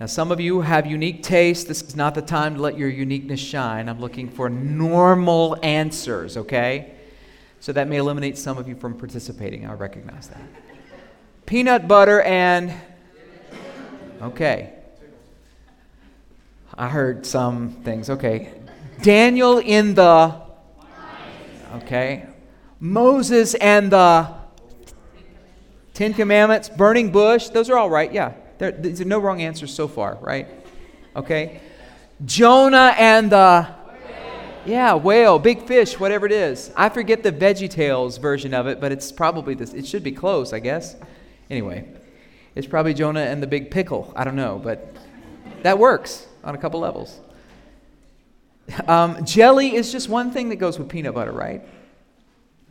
Now, some of you have unique tastes. This is not the time to let your uniqueness shine. I'm looking for normal answers, okay? So that may eliminate some of you from participating. I recognize that. Peanut butter and. Okay. I heard some things. Okay. Daniel in the. Okay. Moses and the. Ten Commandments, burning bush. Those are all right. Yeah. There, there's no wrong answers so far, right? Okay. Jonah and the. Yeah, whale, big fish, whatever it is. I forget the Veggie Tales version of it, but it's probably this. It should be close, I guess. Anyway, it's probably Jonah and the big pickle. I don't know, but that works on a couple levels. Um, jelly is just one thing that goes with peanut butter, right?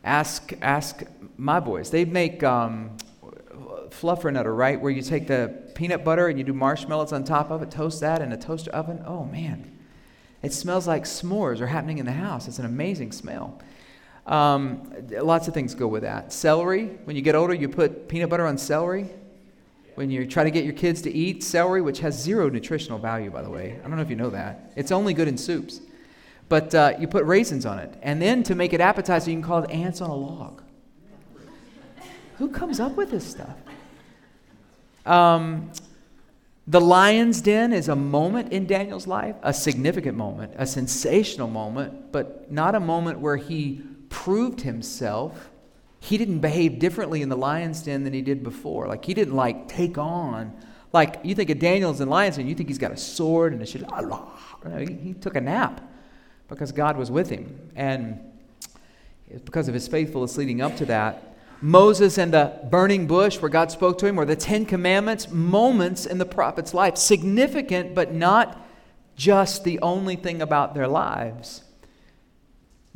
Ask, ask my boys. They make um, fluffernutter, right? Where you take the peanut butter and you do marshmallows on top of it, toast that in a toaster oven. Oh man, it smells like s'mores are happening in the house. It's an amazing smell. Um, lots of things go with that. Celery. When you get older, you put peanut butter on celery. When you try to get your kids to eat celery, which has zero nutritional value, by the way. I don't know if you know that. It's only good in soups. But uh, you put raisins on it. And then to make it appetizing, you can call it ants on a log. Who comes up with this stuff? Um, the lion's den is a moment in Daniel's life, a significant moment, a sensational moment, but not a moment where he proved himself. He didn't behave differently in the lion's den than he did before. Like he didn't like take on. Like you think of Daniel's in lion's den, you think he's got a sword and a. He, he took a nap because God was with him, and because of his faithfulness leading up to that, Moses and the burning bush where God spoke to him, or the Ten Commandments, moments in the prophet's life. Significant, but not just the only thing about their lives.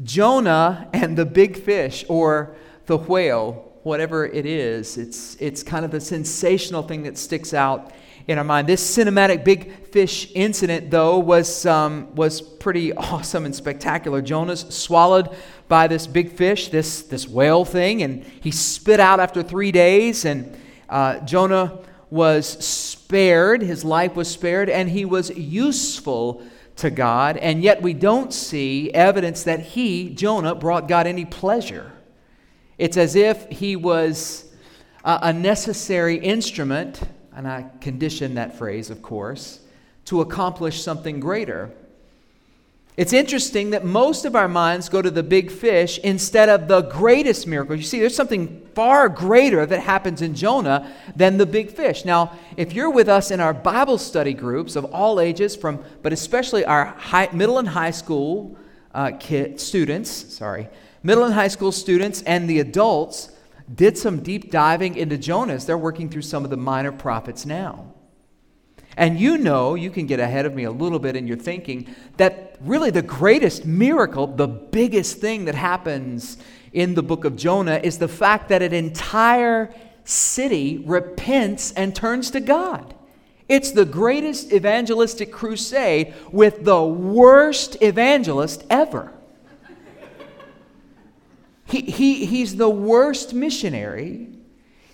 Jonah and the big fish, or the whale, whatever it is, it's, it's kind of the sensational thing that sticks out in our mind. This cinematic big fish incident, though, was, um, was pretty awesome and spectacular. Jonah's swallowed by this big fish, this, this whale thing, and he spit out after three days. And uh, Jonah was spared, his life was spared, and he was useful to God. And yet we don't see evidence that he, Jonah, brought God any pleasure. It's as if he was a, a necessary instrument and I condition that phrase, of course, to accomplish something greater. It's interesting that most of our minds go to the big fish instead of the greatest miracle. You see, there's something far greater that happens in Jonah than the big fish. Now, if you're with us in our Bible study groups of all ages, from but especially our high, middle and high school uh, kid, students, sorry, middle and high school students, and the adults, did some deep diving into Jonah. They're working through some of the minor prophets now. And you know, you can get ahead of me a little bit in your thinking, that really the greatest miracle, the biggest thing that happens in the book of Jonah is the fact that an entire city repents and turns to God. It's the greatest evangelistic crusade with the worst evangelist ever. He, he, he's the worst missionary.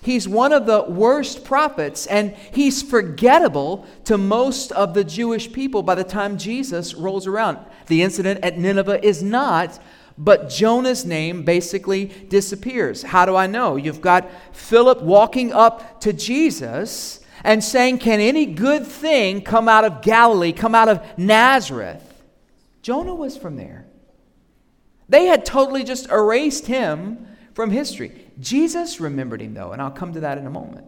He's one of the worst prophets, and he's forgettable to most of the Jewish people by the time Jesus rolls around. The incident at Nineveh is not, but Jonah's name basically disappears. How do I know? You've got Philip walking up to Jesus and saying, Can any good thing come out of Galilee, come out of Nazareth? Jonah was from there. They had totally just erased him from history. Jesus remembered him, though, and I'll come to that in a moment.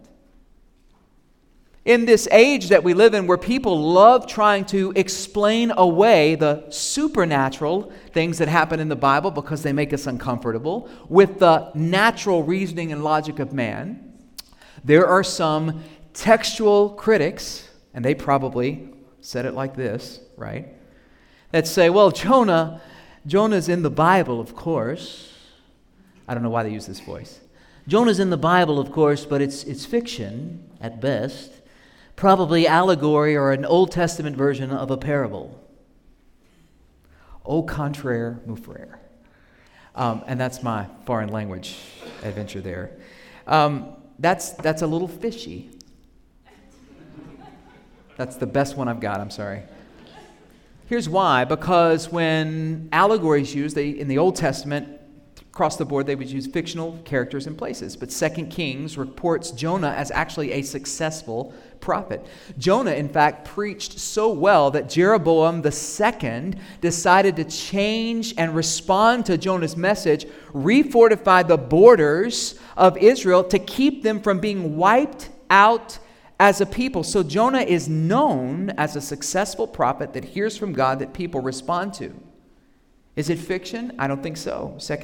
In this age that we live in, where people love trying to explain away the supernatural things that happen in the Bible because they make us uncomfortable with the natural reasoning and logic of man, there are some textual critics, and they probably said it like this, right? That say, well, Jonah Jonah's in the Bible, of course. I don't know why they use this voice. Jonah's in the Bible, of course, but it's, it's fiction at best, probably allegory or an Old Testament version of a parable. Au contraire, mon frère. Um, and that's my foreign language adventure there. Um, that's, that's a little fishy. That's the best one I've got, I'm sorry. Here's why because when allegories used, they, in the Old Testament, across the board, they would use fictional characters and places. But Second Kings reports Jonah as actually a successful prophet. Jonah, in fact, preached so well that Jeroboam II decided to change and respond to Jonah's message, refortify the borders of Israel to keep them from being wiped out as a people. So Jonah is known as a successful prophet that hears from God that people respond to. Is it fiction? I don't think so. 2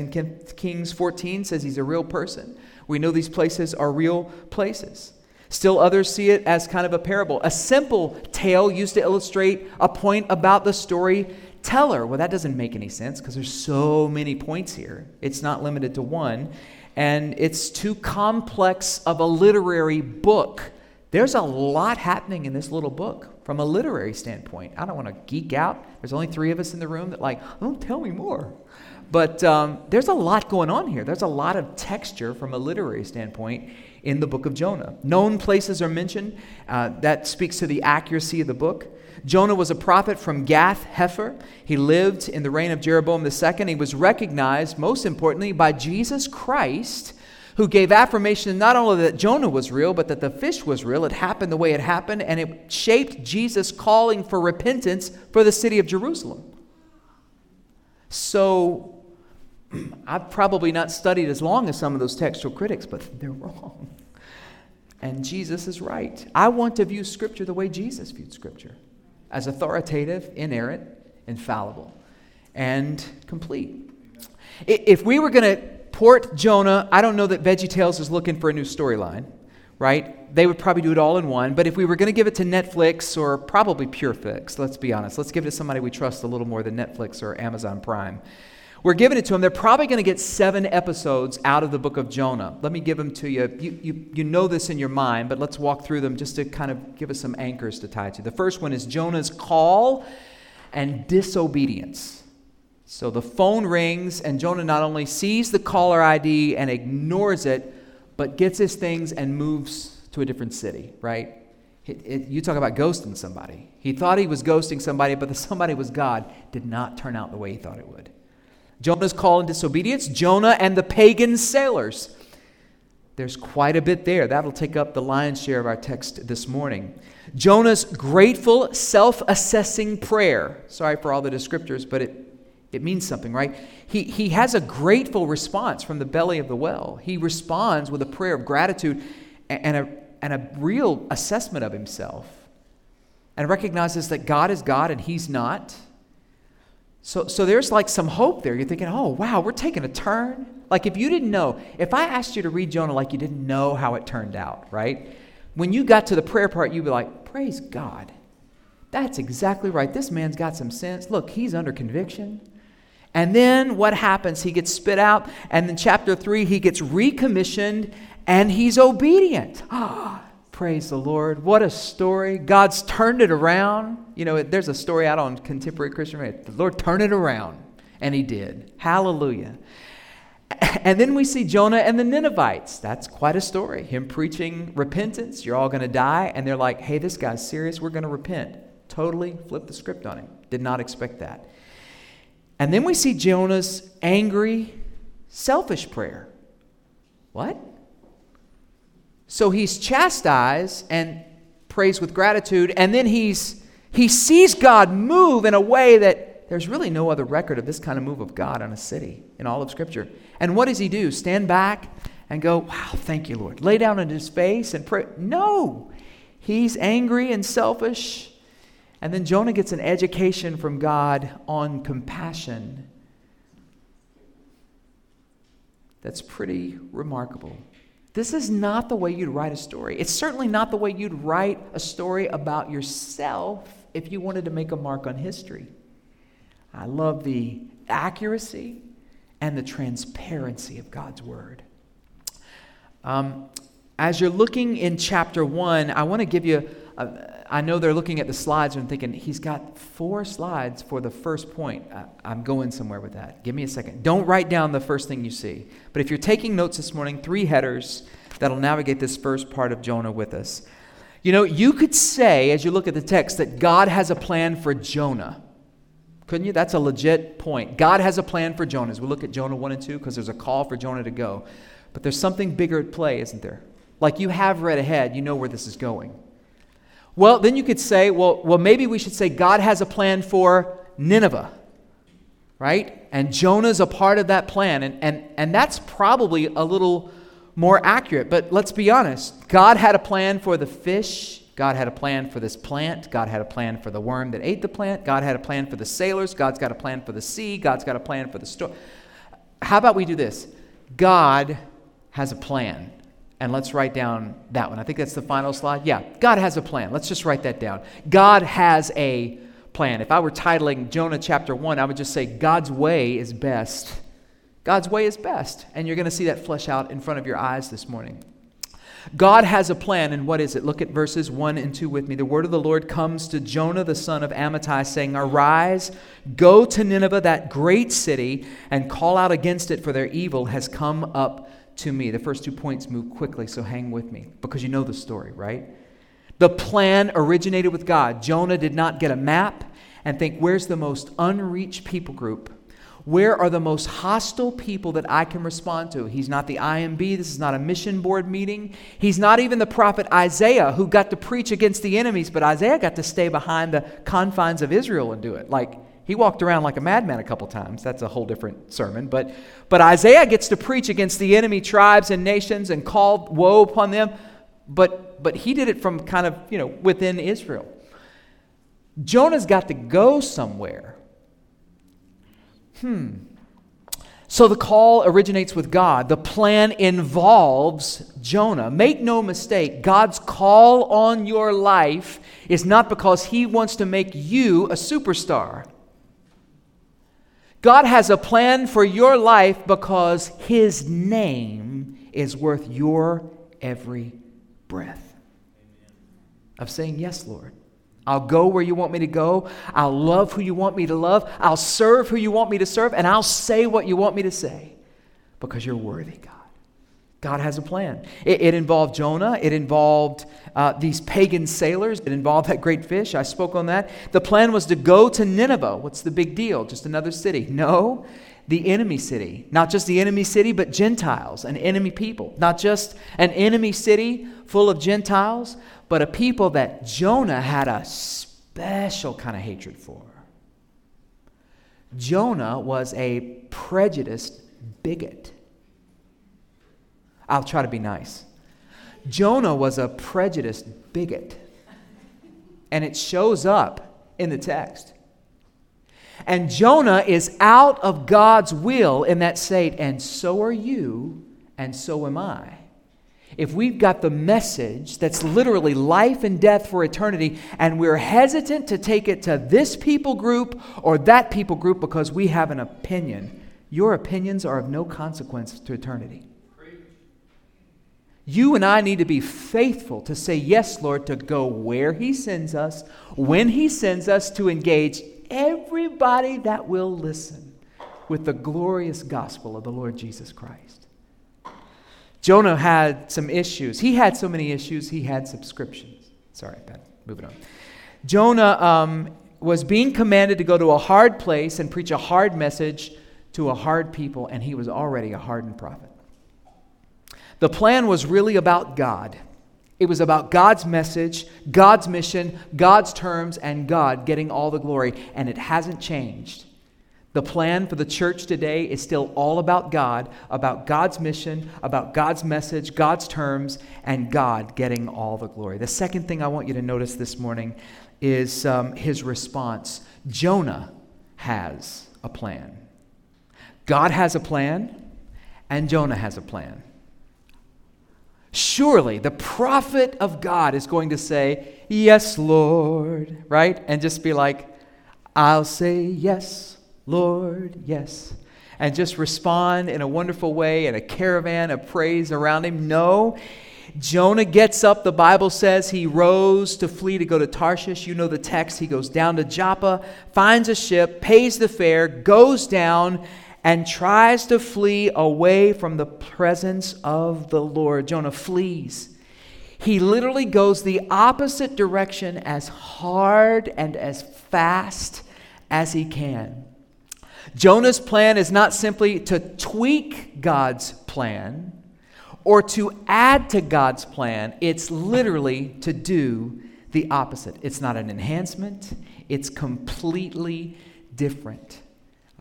Kings 14 says he's a real person. We know these places are real places. Still, others see it as kind of a parable, a simple tale used to illustrate a point about the storyteller. Well, that doesn't make any sense because there's so many points here. It's not limited to one, and it's too complex of a literary book. There's a lot happening in this little book from a literary standpoint. I don't want to geek out. There's only three of us in the room that, like, oh, tell me more. But um, there's a lot going on here. There's a lot of texture from a literary standpoint in the book of Jonah. Known places are mentioned. Uh, that speaks to the accuracy of the book. Jonah was a prophet from Gath Hepher. He lived in the reign of Jeroboam II. He was recognized, most importantly, by Jesus Christ who gave affirmation not only that Jonah was real, but that the fish was real. It happened the way it happened, and it shaped Jesus' calling for repentance for the city of Jerusalem. So, I've probably not studied as long as some of those textual critics, but they're wrong. And Jesus is right. I want to view Scripture the way Jesus viewed Scripture as authoritative, inerrant, infallible, and complete. If we were going to port Jonah, I don't know that VeggieTales is looking for a new storyline, right? They would probably do it all in one. But if we were going to give it to Netflix or probably PureFlix, let's be honest, let's give it to somebody we trust a little more than Netflix or Amazon Prime. We're giving it to them. They're probably going to get seven episodes out of the book of Jonah. Let me give them to you. You, you. you know this in your mind, but let's walk through them just to kind of give us some anchors to tie to. The first one is Jonah's call and disobedience. So the phone rings, and Jonah not only sees the caller ID and ignores it, but gets his things and moves to a different city, right? It, it, you talk about ghosting somebody. He thought he was ghosting somebody, but the somebody was God. Did not turn out the way he thought it would. Jonah's call and disobedience, Jonah and the pagan sailors. There's quite a bit there. That'll take up the lion's share of our text this morning. Jonah's grateful, self assessing prayer. Sorry for all the descriptors, but it it means something, right? He, he has a grateful response from the belly of the well. He responds with a prayer of gratitude and a, and a real assessment of himself and recognizes that God is God and he's not. So, so there's like some hope there. You're thinking, oh, wow, we're taking a turn. Like if you didn't know, if I asked you to read Jonah like you didn't know how it turned out, right? When you got to the prayer part, you'd be like, praise God. That's exactly right. This man's got some sense. Look, he's under conviction. And then what happens? He gets spit out, and in chapter 3, he gets recommissioned and he's obedient. Praise the Lord. What a story. God's turned it around. You know, there's a story out on contemporary Christian radio. The Lord turned it around, and he did. Hallelujah. And then we see Jonah and the Ninevites. That's quite a story. Him preaching repentance. You're all going to die. And they're like, hey, this guy's serious. We're going to repent. Totally flip the script on him. Did not expect that. And then we see Jonah's angry, selfish prayer. What? So he's chastised and prays with gratitude, and then he's he sees God move in a way that there's really no other record of this kind of move of God on a city in all of Scripture. And what does he do? Stand back and go, Wow, thank you, Lord. Lay down on his face and pray. No. He's angry and selfish and then Jonah gets an education from God on compassion. That's pretty remarkable. This is not the way you'd write a story. It's certainly not the way you'd write a story about yourself if you wanted to make a mark on history. I love the accuracy and the transparency of God's word. Um, as you're looking in chapter one, I want to give you I know they're looking at the slides and thinking, he's got four slides for the first point. I'm going somewhere with that. Give me a second. Don't write down the first thing you see. But if you're taking notes this morning, three headers that'll navigate this first part of Jonah with us. You know, you could say, as you look at the text, that God has a plan for Jonah. Couldn't you? That's a legit point. God has a plan for Jonah. As we look at Jonah 1 and 2, because there's a call for Jonah to go. But there's something bigger at play, isn't there? Like you have read ahead, you know where this is going. Well, then you could say, well, well, maybe we should say God has a plan for Nineveh, right? And Jonah's a part of that plan. And, and, and that's probably a little more accurate. But let's be honest God had a plan for the fish. God had a plan for this plant. God had a plan for the worm that ate the plant. God had a plan for the sailors. God's got a plan for the sea. God's got a plan for the storm. How about we do this? God has a plan. And let's write down that one. I think that's the final slide. Yeah, God has a plan. Let's just write that down. God has a plan. If I were titling Jonah chapter 1, I would just say, God's way is best. God's way is best. And you're going to see that flesh out in front of your eyes this morning. God has a plan, and what is it? Look at verses 1 and 2 with me. The word of the Lord comes to Jonah the son of Amittai, saying, Arise, go to Nineveh, that great city, and call out against it, for their evil has come up to me. The first two points move quickly, so hang with me because you know the story, right? The plan originated with God. Jonah did not get a map and think, where's the most unreached people group? Where are the most hostile people that I can respond to? He's not the IMB. This is not a mission board meeting. He's not even the prophet Isaiah who got to preach against the enemies, but Isaiah got to stay behind the confines of Israel and do it. Like, he walked around like a madman a couple times. That's a whole different sermon. But, but Isaiah gets to preach against the enemy tribes and nations and call woe upon them. But, but he did it from kind of, you know, within Israel. Jonah's got to go somewhere. Hmm. So the call originates with God. The plan involves Jonah. Make no mistake, God's call on your life is not because he wants to make you a superstar. God has a plan for your life because His name is worth your every breath of saying, Yes, Lord. I'll go where you want me to go. I'll love who you want me to love. I'll serve who you want me to serve. And I'll say what you want me to say because you're worthy, God. God has a plan. It, it involved Jonah, it involved uh, these pagan sailors, it involved that great fish. I spoke on that. The plan was to go to Nineveh. What's the big deal? Just another city. No, the enemy city. Not just the enemy city, but Gentiles, an enemy people. Not just an enemy city full of Gentiles, but a people that Jonah had a special kind of hatred for. Jonah was a prejudiced bigot. I'll try to be nice. Jonah was a prejudiced bigot, and it shows up in the text. And Jonah is out of God's will in that state, and so are you, and so am I. If we've got the message that's literally life and death for eternity, and we're hesitant to take it to this people group or that people group because we have an opinion, your opinions are of no consequence to eternity. You and I need to be faithful to say, Yes, Lord, to go where He sends us, when He sends us, to engage everybody that will listen with the glorious gospel of the Lord Jesus Christ. Jonah had some issues. He had so many issues, he had subscriptions. Sorry, Ben, moving on. Jonah um, was being commanded to go to a hard place and preach a hard message to a hard people, and he was already a hardened prophet. The plan was really about God. It was about God's message, God's mission, God's terms, and God getting all the glory. And it hasn't changed. The plan for the church today is still all about God, about God's mission, about God's message, God's terms, and God getting all the glory. The second thing I want you to notice this morning is um, his response. Jonah has a plan. God has a plan, and Jonah has a plan. Surely the prophet of God is going to say, Yes, Lord, right? And just be like, I'll say, Yes, Lord, yes. And just respond in a wonderful way in a caravan of praise around him. No. Jonah gets up, the Bible says he rose to flee to go to Tarshish. You know the text. He goes down to Joppa, finds a ship, pays the fare, goes down, and tries to flee away from the presence of the Lord. Jonah flees. He literally goes the opposite direction as hard and as fast as he can. Jonah's plan is not simply to tweak God's plan or to add to God's plan, it's literally to do the opposite. It's not an enhancement, it's completely different.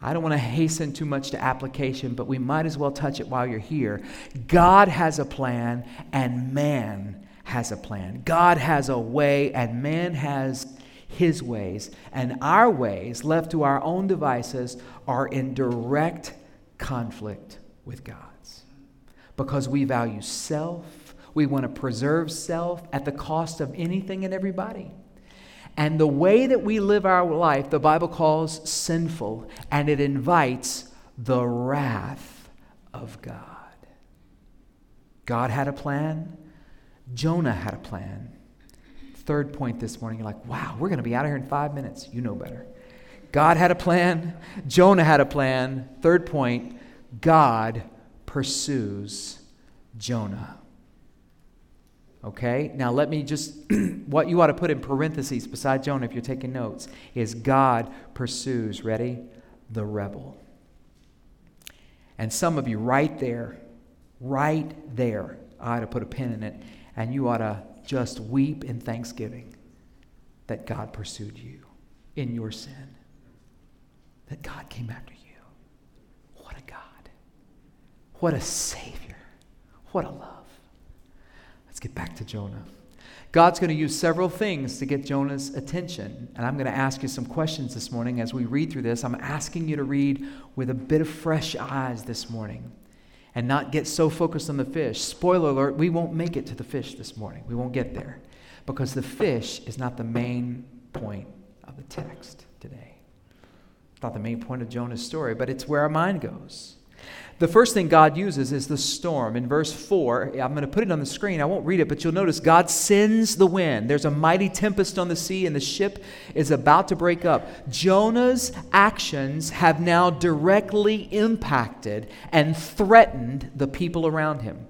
I don't want to hasten too much to application, but we might as well touch it while you're here. God has a plan, and man has a plan. God has a way, and man has his ways. And our ways, left to our own devices, are in direct conflict with God's. Because we value self, we want to preserve self at the cost of anything and everybody. And the way that we live our life, the Bible calls sinful, and it invites the wrath of God. God had a plan, Jonah had a plan. Third point this morning, you're like, wow, we're going to be out of here in five minutes. You know better. God had a plan, Jonah had a plan. Third point, God pursues Jonah. Okay? Now, let me just, what you ought to put in parentheses beside Jonah if you're taking notes is God pursues, ready? The rebel. And some of you right there, right there, I ought to put a pin in it, and you ought to just weep in thanksgiving that God pursued you in your sin, that God came after you. What a God. What a Savior. What a love. Let's get back to Jonah. God's going to use several things to get Jonah's attention. And I'm going to ask you some questions this morning as we read through this. I'm asking you to read with a bit of fresh eyes this morning and not get so focused on the fish. Spoiler alert, we won't make it to the fish this morning. We won't get there because the fish is not the main point of the text today. It's not the main point of Jonah's story, but it's where our mind goes. The first thing God uses is the storm. In verse 4, I'm going to put it on the screen. I won't read it, but you'll notice God sends the wind. There's a mighty tempest on the sea, and the ship is about to break up. Jonah's actions have now directly impacted and threatened the people around him.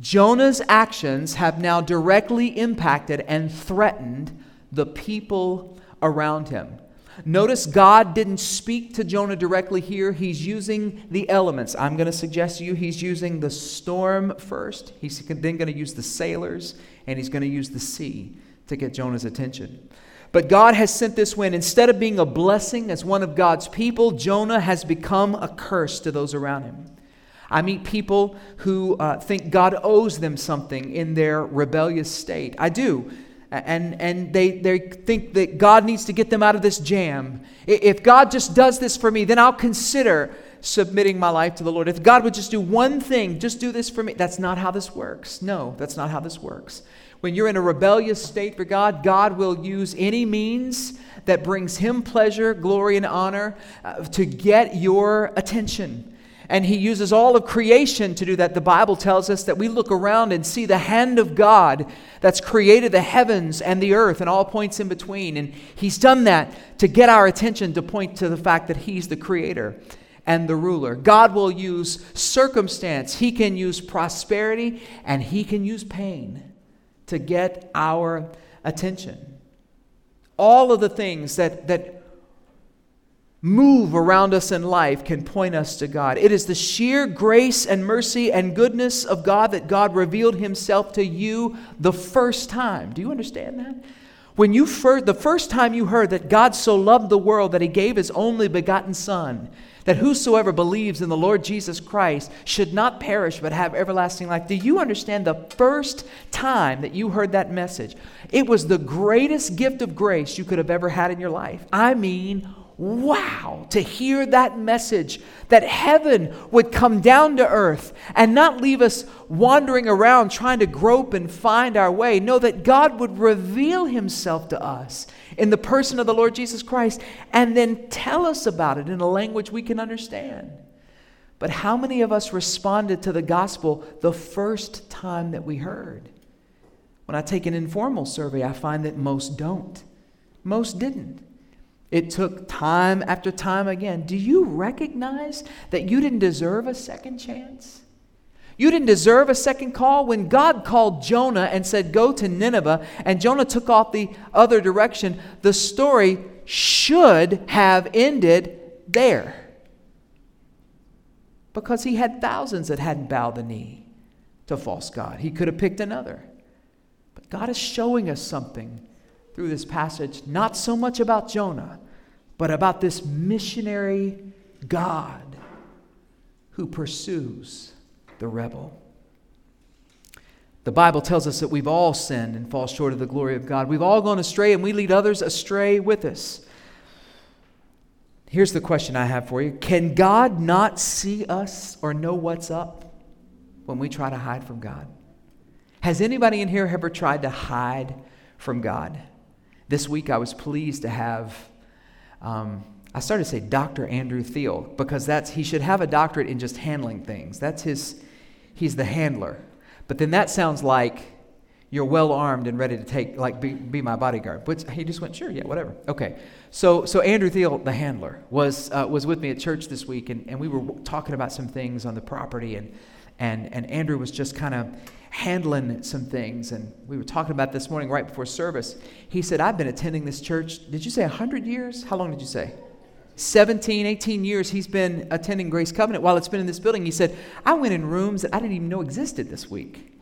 Jonah's actions have now directly impacted and threatened the people around him. Notice God didn't speak to Jonah directly here. He's using the elements. I'm going to suggest to you he's using the storm first. He's then going to use the sailors, and he's going to use the sea to get Jonah's attention. But God has sent this wind. Instead of being a blessing as one of God's people, Jonah has become a curse to those around him. I meet people who uh, think God owes them something in their rebellious state. I do and, and they, they think that God needs to get them out of this jam. If God just does this for me, then I'll consider submitting my life to the Lord. If God would just do one thing, just do this for me. That's not how this works. No, that's not how this works. When you're in a rebellious state for God, God will use any means that brings Him pleasure, glory, and honor uh, to get your attention. And he uses all of creation to do that. The Bible tells us that we look around and see the hand of God that's created the heavens and the earth and all points in between. And he's done that to get our attention to point to the fact that he's the creator and the ruler. God will use circumstance, he can use prosperity, and he can use pain to get our attention. All of the things that, that move around us in life can point us to God. It is the sheer grace and mercy and goodness of God that God revealed himself to you the first time. Do you understand that? When you first, the first time you heard that God so loved the world that he gave his only begotten son, that whosoever believes in the Lord Jesus Christ should not perish but have everlasting life. Do you understand the first time that you heard that message? It was the greatest gift of grace you could have ever had in your life. I mean, wow to hear that message that heaven would come down to earth and not leave us wandering around trying to grope and find our way. Know that God would reveal himself to us in the person of the Lord Jesus Christ and then tell us about it in a language we can understand. But how many of us responded to the gospel the first time that we heard? When I take an informal survey, I find that most don't. Most didn't. It took time after time again. Do you recognize that you didn't deserve a second chance? You didn't deserve a second call. When God called Jonah and said, Go to Nineveh, and Jonah took off the other direction, the story should have ended there. Because he had thousands that hadn't bowed the knee to false God. He could have picked another. But God is showing us something through this passage, not so much about Jonah, but about this missionary God who pursues the rebel. The Bible tells us that we've all sinned and fall short of the glory of God. We've all gone astray and we lead others astray with us. Here's the question I have for you Can God not see us or know what's up when we try to hide from God? Has anybody in here ever tried to hide from God? This week I was pleased to have, um, I started to say Dr. Andrew Thiel because that's, he should have a doctorate in just handling things. That's his, he's the handler. But then that sounds like you're well armed and ready to take, like, be, be my bodyguard. But he just went, sure, yeah, whatever. Okay. So, so Andrew Thiel, the handler, was, uh, was with me at church this week, and, and we were talking about some things on the property, and, and, and Andrew was just kind of handling some things. And we were talking about this morning right before service. He said, I've been attending this church, did you say 100 years? How long did you say? 17, 18 years he's been attending Grace Covenant while it's been in this building. He said, I went in rooms that I didn't even know existed this week.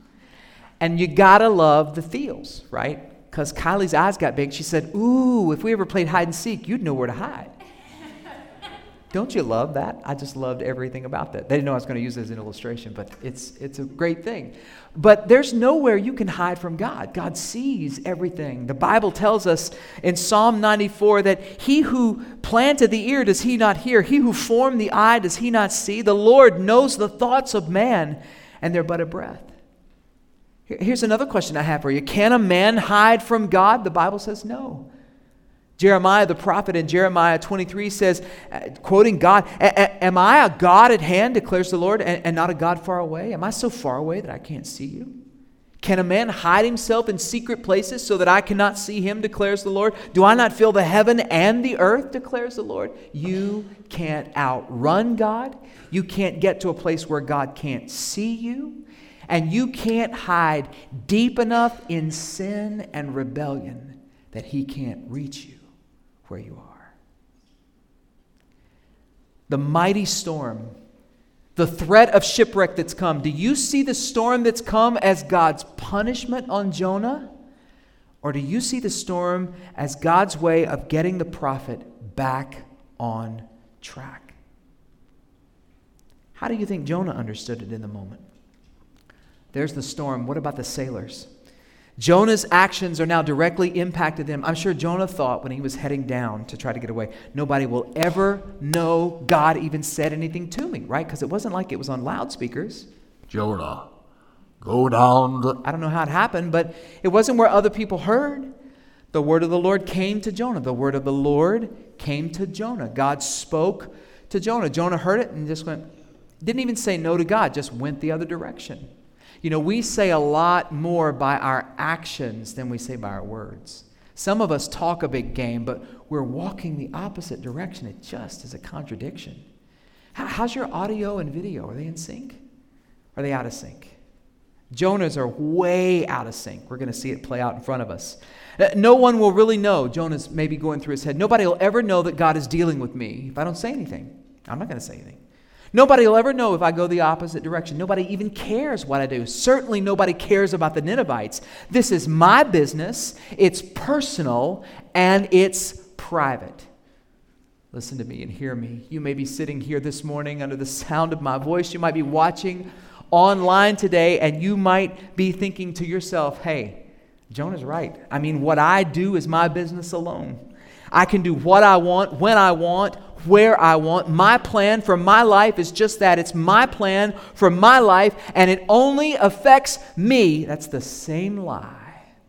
And you gotta love the feels, right? Because Kylie's eyes got big. She said, Ooh, if we ever played hide and seek, you'd know where to hide. Don't you love that? I just loved everything about that. They didn't know I was going to use it as an illustration, but it's, it's a great thing. But there's nowhere you can hide from God. God sees everything. The Bible tells us in Psalm 94 that he who planted the ear, does he not hear? He who formed the eye, does he not see? The Lord knows the thoughts of man, and they're but a breath. Here's another question I have for you Can a man hide from God? The Bible says no. Jeremiah the prophet in Jeremiah 23 says, uh, quoting God, Am I a God at hand, declares the Lord, and not a God far away? Am I so far away that I can't see you? Can a man hide himself in secret places so that I cannot see him, declares the Lord? Do I not feel the heaven and the earth, declares the Lord? You can't outrun God. You can't get to a place where God can't see you. And you can't hide deep enough in sin and rebellion that he can't reach you where you are. The mighty storm, the threat of shipwreck that's come. Do you see the storm that's come as God's punishment on Jonah? Or do you see the storm as God's way of getting the prophet back on track? How do you think Jonah understood it in the moment? There's the storm. What about the sailors? Jonah's actions are now directly impacted them. I'm sure Jonah thought when he was heading down to try to get away, nobody will ever know God even said anything to me, right? Because it wasn't like it was on loudspeakers. Jonah, go down. The- I don't know how it happened, but it wasn't where other people heard. The word of the Lord came to Jonah. The word of the Lord came to Jonah. God spoke to Jonah. Jonah heard it and just went, didn't even say no to God, just went the other direction. You know, we say a lot more by our actions than we say by our words. Some of us talk a big game, but we're walking the opposite direction. It just is a contradiction. How's your audio and video? Are they in sync? Are they out of sync? Jonah's are way out of sync. We're going to see it play out in front of us. Uh, no one will really know. Jonah's maybe going through his head. Nobody will ever know that God is dealing with me if I don't say anything. I'm not going to say anything. Nobody will ever know if I go the opposite direction. Nobody even cares what I do. Certainly, nobody cares about the Ninevites. This is my business, it's personal, and it's private. Listen to me and hear me. You may be sitting here this morning under the sound of my voice. You might be watching online today, and you might be thinking to yourself, hey, Jonah's right. I mean, what I do is my business alone. I can do what I want, when I want, where I want. My plan for my life is just that. It's my plan for my life, and it only affects me. That's the same lie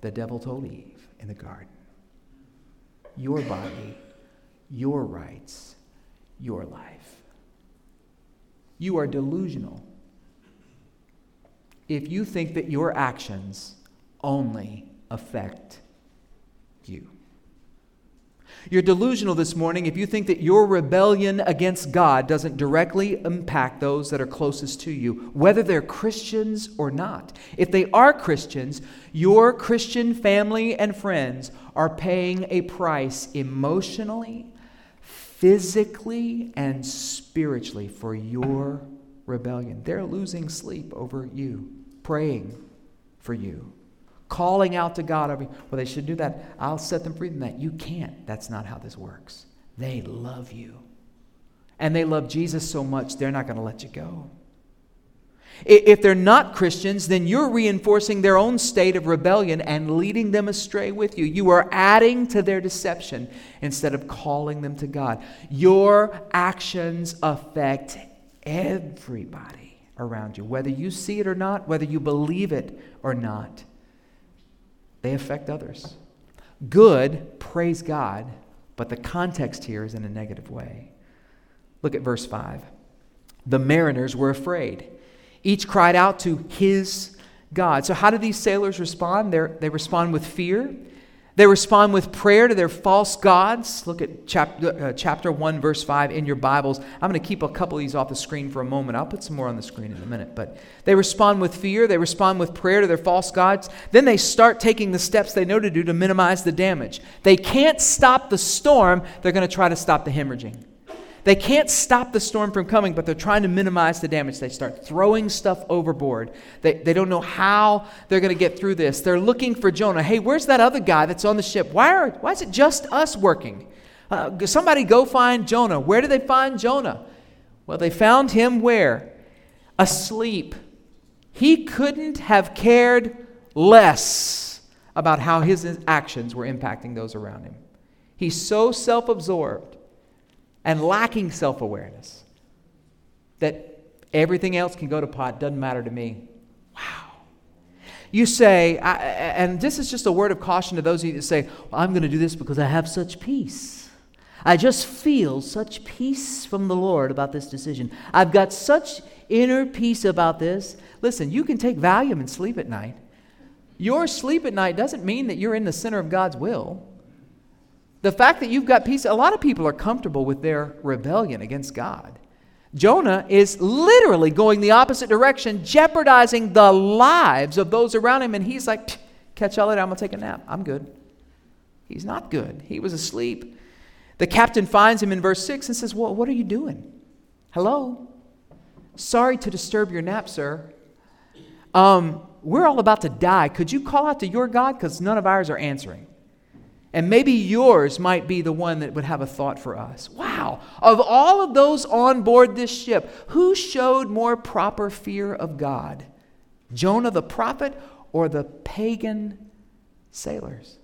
the devil told Eve in the garden. Your body, your rights, your life. You are delusional if you think that your actions only affect. You're delusional this morning if you think that your rebellion against God doesn't directly impact those that are closest to you, whether they're Christians or not. If they are Christians, your Christian family and friends are paying a price emotionally, physically, and spiritually for your rebellion. They're losing sleep over you, praying for you calling out to God over, well, they should do that. I'll set them free from that. You can't. That's not how this works. They love you. And they love Jesus so much, they're not going to let you go. If they're not Christians, then you're reinforcing their own state of rebellion and leading them astray with you. You are adding to their deception instead of calling them to God. Your actions affect everybody around you, whether you see it or not, whether you believe it or not they affect others. Good, praise God, but the context here is in a negative way. Look at verse 5. The mariners were afraid. Each cried out to his God. So, how do these sailors respond? They're, they respond with fear. They respond with prayer to their false gods. Look at chapter, uh, chapter 1, verse 5 in your Bibles. I'm going to keep a couple of these off the screen for a moment. I'll put some more on the screen in a minute. But they respond with fear. They respond with prayer to their false gods. Then they start taking the steps they know to do to minimize the damage. They can't stop the storm, they're going to try to stop the hemorrhaging. They can't stop the storm from coming, but they're trying to minimize the damage. They start throwing stuff overboard. They, they don't know how they're going to get through this. They're looking for Jonah. Hey, where's that other guy that's on the ship? Why, are, why is it just us working? Uh, somebody go find Jonah. Where did they find Jonah? Well, they found him where? Asleep. He couldn't have cared less about how his actions were impacting those around him. He's so self absorbed and lacking self awareness that everything else can go to pot, doesn't matter to me. Wow. You say, I, and this is just a word of caution to those of you that say, well, I'm going to do this because I have such peace. I just feel such peace from the Lord about this decision. I've got such inner peace about this. Listen, you can take Valium and sleep at night. Your sleep at night doesn't mean that you're in the center of God's will. The fact that you've got peace, a lot of people are comfortable with their rebellion against God. Jonah is literally going the opposite direction, jeopardizing the lives of those around him. And he's like, catch y'all that, I'm going to take a nap. I'm good. He's not good. He was asleep. The captain finds him in verse 6 and says, Well, what are you doing? Hello? Sorry to disturb your nap, sir. Um, we're all about to die. Could you call out to your God? Because none of ours are answering. And maybe yours might be the one that would have a thought for us. Wow, of all of those on board this ship, who showed more proper fear of God? Jonah the prophet or the pagan sailors?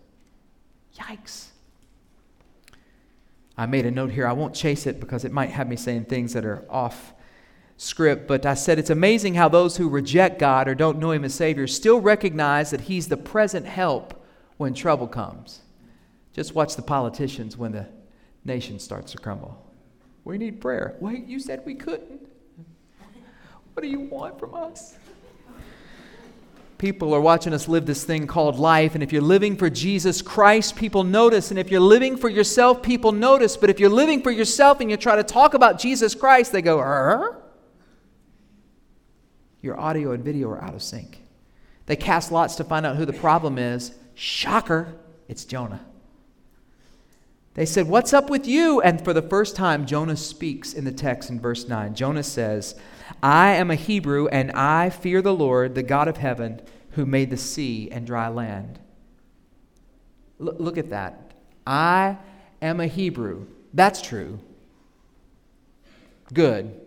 Yikes. I made a note here. I won't chase it because it might have me saying things that are off script, but I said it's amazing how those who reject God or don't know Him as Savior still recognize that He's the present help when trouble comes. Just watch the politicians when the nation starts to crumble. We need prayer. Wait, you said we couldn't. What do you want from us? People are watching us live this thing called life, and if you're living for Jesus Christ, people notice. And if you're living for yourself, people notice. But if you're living for yourself and you try to talk about Jesus Christ, they go, er? Your audio and video are out of sync. They cast lots to find out who the problem is. Shocker, it's Jonah. They said, What's up with you? And for the first time, Jonah speaks in the text in verse 9. Jonah says, I am a Hebrew, and I fear the Lord, the God of heaven, who made the sea and dry land. L- look at that. I am a Hebrew. That's true. Good.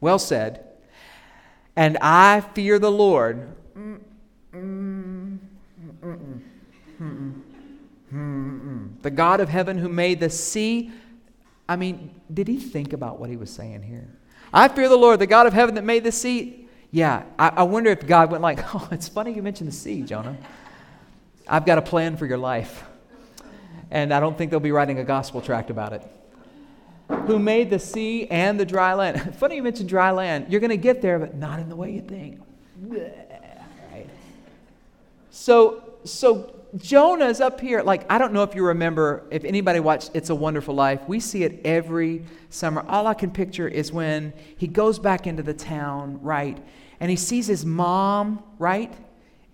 Well said. And I fear the Lord. Mm, mm, mm, Mm-mm. The God of heaven who made the sea. I mean, did he think about what he was saying here? I fear the Lord, the God of heaven that made the sea. Yeah, I, I wonder if God went like, oh, it's funny you mentioned the sea, Jonah. I've got a plan for your life. And I don't think they'll be writing a gospel tract about it. Who made the sea and the dry land. funny you mentioned dry land. You're going to get there, but not in the way you think. Right? So, so Jonah's up here. Like, I don't know if you remember, if anybody watched It's a Wonderful Life, we see it every summer. All I can picture is when he goes back into the town, right? And he sees his mom, right?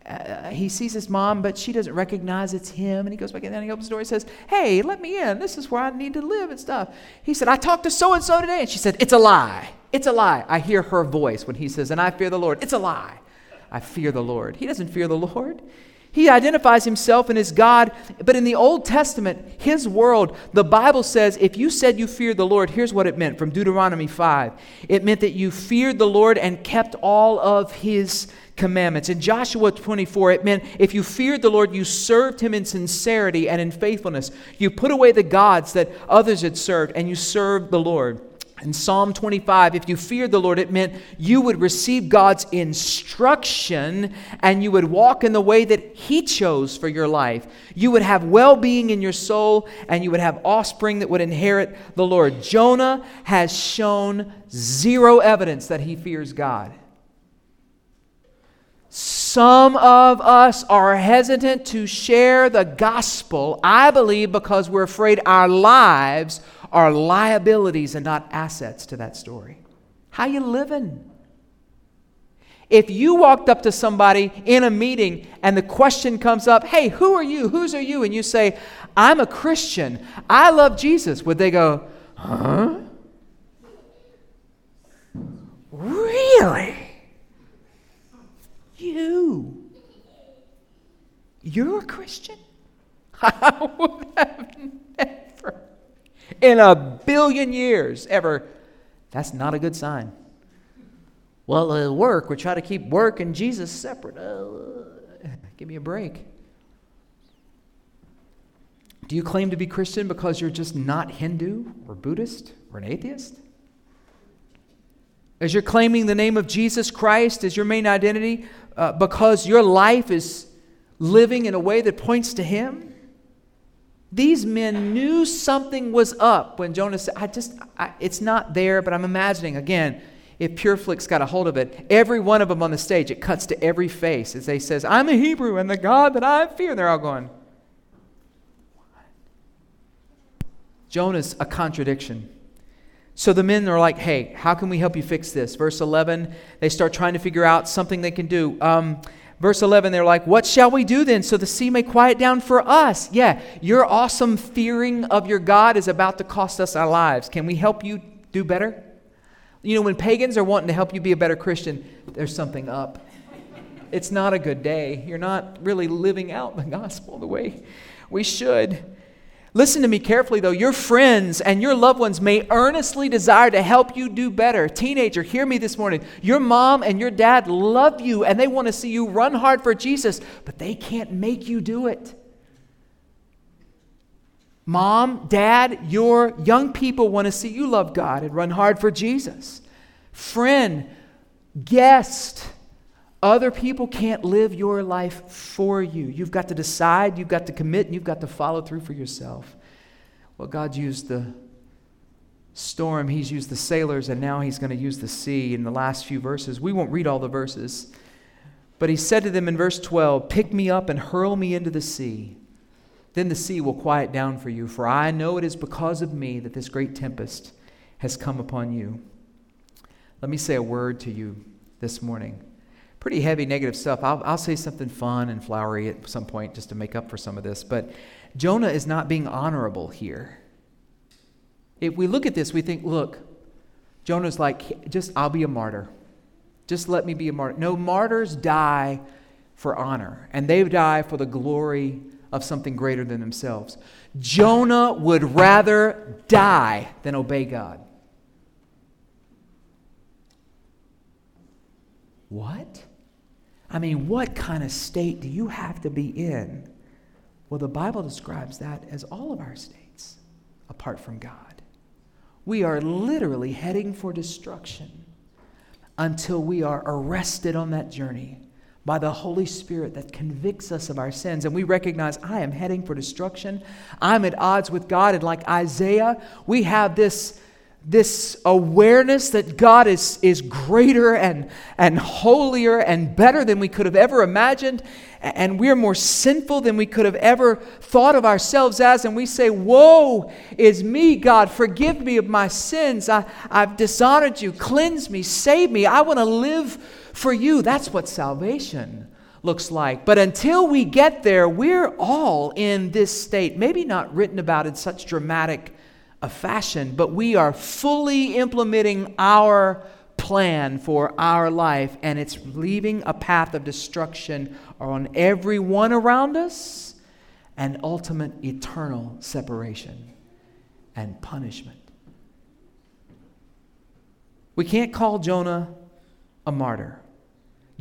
Uh, he sees his mom, but she doesn't recognize it's him. And he goes back in and he opens the door and says, Hey, let me in. This is where I need to live and stuff. He said, I talked to so and so today. And she said, It's a lie. It's a lie. I hear her voice when he says, And I fear the Lord. It's a lie. I fear the Lord. He doesn't fear the Lord. He identifies himself and his God, but in the Old Testament, his world, the Bible says if you said you feared the Lord, here's what it meant from Deuteronomy 5. It meant that you feared the Lord and kept all of his commandments. In Joshua 24, it meant if you feared the Lord, you served him in sincerity and in faithfulness. You put away the gods that others had served and you served the Lord. In Psalm 25, if you feared the Lord, it meant you would receive God's instruction and you would walk in the way that He chose for your life. You would have well being in your soul and you would have offspring that would inherit the Lord. Jonah has shown zero evidence that he fears God. Some of us are hesitant to share the gospel, I believe, because we're afraid our lives are liabilities and not assets to that story. How you living? If you walked up to somebody in a meeting and the question comes up, "Hey, who are you? Whose are you?" and you say, "I'm a Christian. I love Jesus." Would they go, "Huh?" Really? You? You're a Christian? I would have in a billion years ever. That's not a good sign. Well, at work, we try to keep work and Jesus separate. Uh, give me a break. Do you claim to be Christian because you're just not Hindu or Buddhist or an atheist? As you're claiming the name of Jesus Christ as your main identity uh, because your life is living in a way that points to Him? These men knew something was up when Jonah said, I just, I, it's not there, but I'm imagining, again, if PureFlix got a hold of it, every one of them on the stage, it cuts to every face as they says, I'm a Hebrew and the God that I fear. They're all going, Jonah's a contradiction. So the men are like, hey, how can we help you fix this? Verse 11, they start trying to figure out something they can do. Um, Verse 11, they're like, What shall we do then so the sea may quiet down for us? Yeah, your awesome fearing of your God is about to cost us our lives. Can we help you do better? You know, when pagans are wanting to help you be a better Christian, there's something up. It's not a good day. You're not really living out the gospel the way we should. Listen to me carefully, though. Your friends and your loved ones may earnestly desire to help you do better. Teenager, hear me this morning. Your mom and your dad love you and they want to see you run hard for Jesus, but they can't make you do it. Mom, dad, your young people want to see you love God and run hard for Jesus. Friend, guest, other people can't live your life for you. You've got to decide, you've got to commit, and you've got to follow through for yourself. Well, God used the storm, He's used the sailors, and now He's going to use the sea in the last few verses. We won't read all the verses, but He said to them in verse 12 Pick me up and hurl me into the sea. Then the sea will quiet down for you, for I know it is because of me that this great tempest has come upon you. Let me say a word to you this morning pretty heavy negative stuff. I'll, I'll say something fun and flowery at some point just to make up for some of this. But Jonah is not being honorable here. If we look at this, we think, look, Jonah's like, just, I'll be a martyr. Just let me be a martyr. No, martyrs die for honor, and they die for the glory of something greater than themselves. Jonah would rather die than obey God. What? I mean, what kind of state do you have to be in? Well, the Bible describes that as all of our states apart from God. We are literally heading for destruction until we are arrested on that journey by the Holy Spirit that convicts us of our sins. And we recognize, I am heading for destruction. I'm at odds with God. And like Isaiah, we have this this awareness that God is, is greater and, and holier and better than we could have ever imagined, and we're more sinful than we could have ever thought of ourselves as, and we say, Woe is me, God, forgive me of my sins. I, I've dishonored you, cleanse me, save me. I want to live for you. That's what salvation looks like. But until we get there, we're all in this state, maybe not written about in such dramatic a fashion, but we are fully implementing our plan for our life, and it's leaving a path of destruction on everyone around us and ultimate eternal separation and punishment. We can't call Jonah a martyr.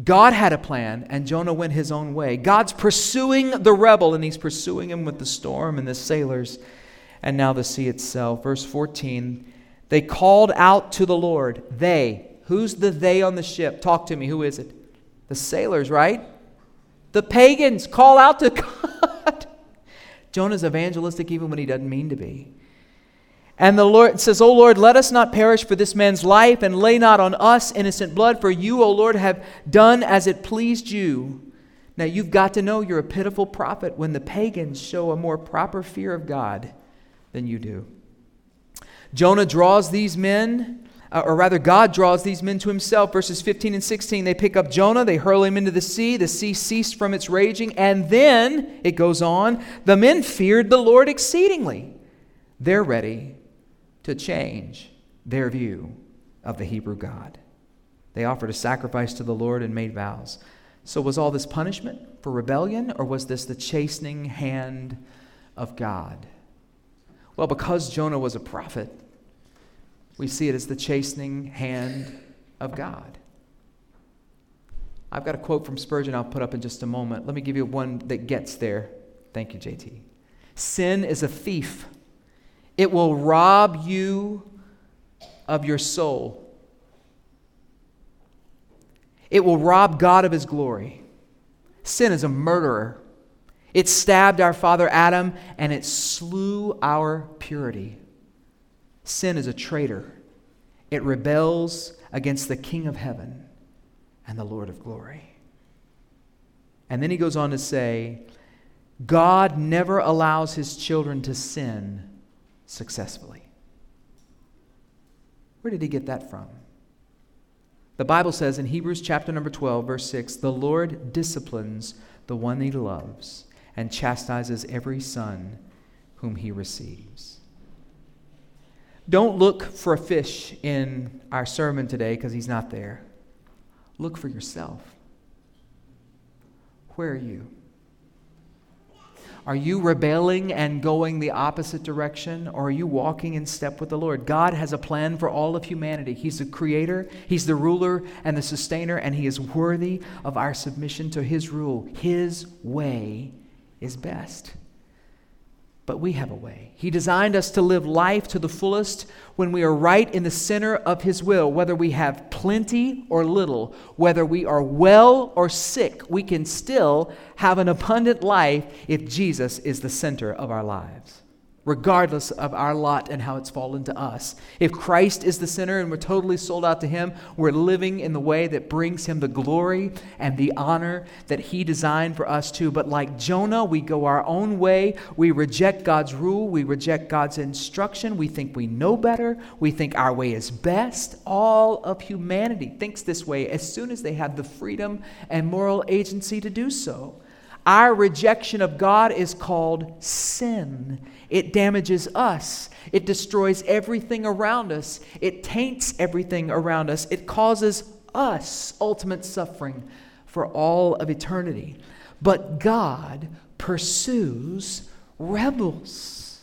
God had a plan, and Jonah went his own way. God's pursuing the rebel, and he's pursuing him with the storm and the sailors and now the sea itself. Verse 14 they called out to the Lord. They. Who's the they on the ship? Talk to me. Who is it? The sailors, right? The pagans call out to God. Jonah's evangelistic even when he doesn't mean to be. And the Lord says, O Lord, let us not perish for this man's life, and lay not on us innocent blood, for you, O Lord, have done as it pleased you. Now you've got to know you're a pitiful prophet when the pagans show a more proper fear of God than you do. Jonah draws these men, uh, or rather, God draws these men to himself. Verses 15 and 16, they pick up Jonah, they hurl him into the sea. The sea ceased from its raging, and then, it goes on, the men feared the Lord exceedingly. They're ready to change their view of the Hebrew God. They offered a sacrifice to the Lord and made vows. So, was all this punishment for rebellion, or was this the chastening hand of God? Well, because Jonah was a prophet, we see it as the chastening hand of God. I've got a quote from Spurgeon I'll put up in just a moment. Let me give you one that gets there. Thank you, JT. Sin is a thief, it will rob you of your soul, it will rob God of his glory. Sin is a murderer. It stabbed our father Adam and it slew our purity. Sin is a traitor. It rebels against the King of heaven and the Lord of glory. And then he goes on to say, God never allows his children to sin successfully. Where did he get that from? The Bible says in Hebrews chapter number 12, verse 6, the Lord disciplines the one he loves and chastises every son whom he receives. Don't look for a fish in our sermon today because he's not there. Look for yourself. Where are you? Are you rebelling and going the opposite direction, or are you walking in step with the Lord? God has a plan for all of humanity. He's the creator, He's the ruler and the sustainer, and He is worthy of our submission to His rule. His way is best. But we have a way. He designed us to live life to the fullest when we are right in the center of His will. Whether we have plenty or little, whether we are well or sick, we can still have an abundant life if Jesus is the center of our lives regardless of our lot and how it's fallen to us. If Christ is the center and we're totally sold out to Him, we're living in the way that brings Him the glory and the honor that He designed for us to. But like Jonah, we go our own way. We reject God's rule. We reject God's instruction. We think we know better. We think our way is best. All of humanity thinks this way as soon as they have the freedom and moral agency to do so. Our rejection of God is called sin. It damages us. It destroys everything around us. It taints everything around us. It causes us ultimate suffering for all of eternity. But God pursues rebels.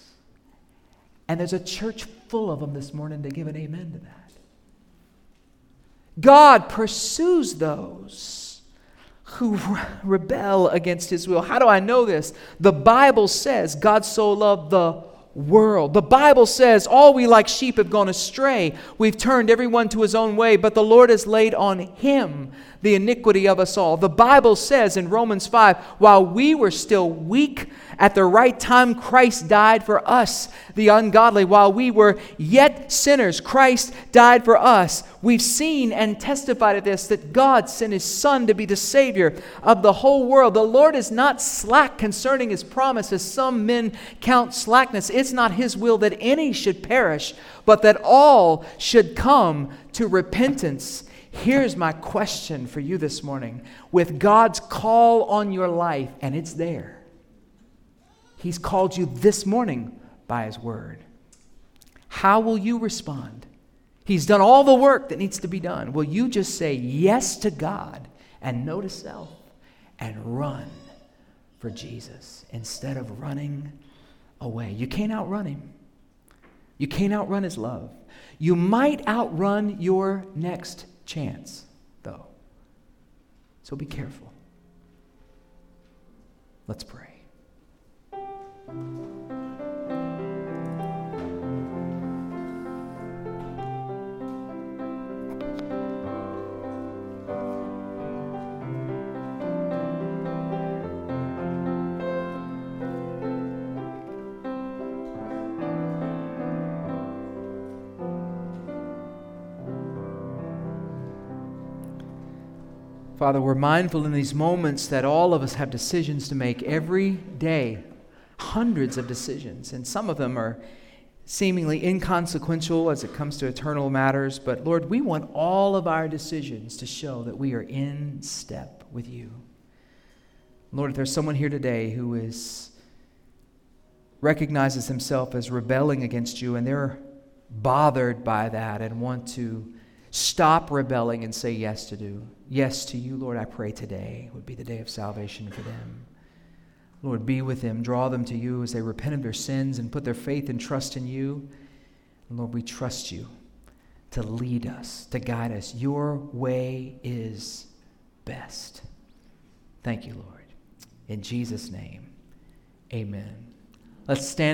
And there's a church full of them this morning to give an amen to that. God pursues those who rebel against his will. How do I know this? The Bible says God so loved the world. The Bible says, All we like sheep have gone astray. We've turned everyone to his own way, but the Lord has laid on him the iniquity of us all. The Bible says in Romans 5 while we were still weak, at the right time, Christ died for us, the ungodly. While we were yet sinners, Christ died for us. We've seen and testified of this that God sent his Son to be the Savior of the whole world. The Lord is not slack concerning his promise, as some men count slackness. It's not his will that any should perish, but that all should come to repentance. Here's my question for you this morning. With God's call on your life, and it's there, He's called you this morning by His word. How will you respond? He's done all the work that needs to be done. Will you just say yes to God and no to self and run for Jesus instead of running away? You can't outrun Him. You can't outrun His love. You might outrun your next chance, though. So be careful. Let's pray. Father, we're mindful in these moments that all of us have decisions to make every day, hundreds of decisions, and some of them are seemingly inconsequential as it comes to eternal matters. But Lord, we want all of our decisions to show that we are in step with you. Lord, if there's someone here today who is recognizes himself as rebelling against you and they're bothered by that and want to stop rebelling and say yes to do yes to you, Lord, I pray today would be the day of salvation for them. Lord, be with them, draw them to you as they repent of their sins and put their faith and trust in you. And Lord, we trust you to lead us, to guide us. Your way is best. Thank you, Lord. In Jesus' name, amen. Let's stand.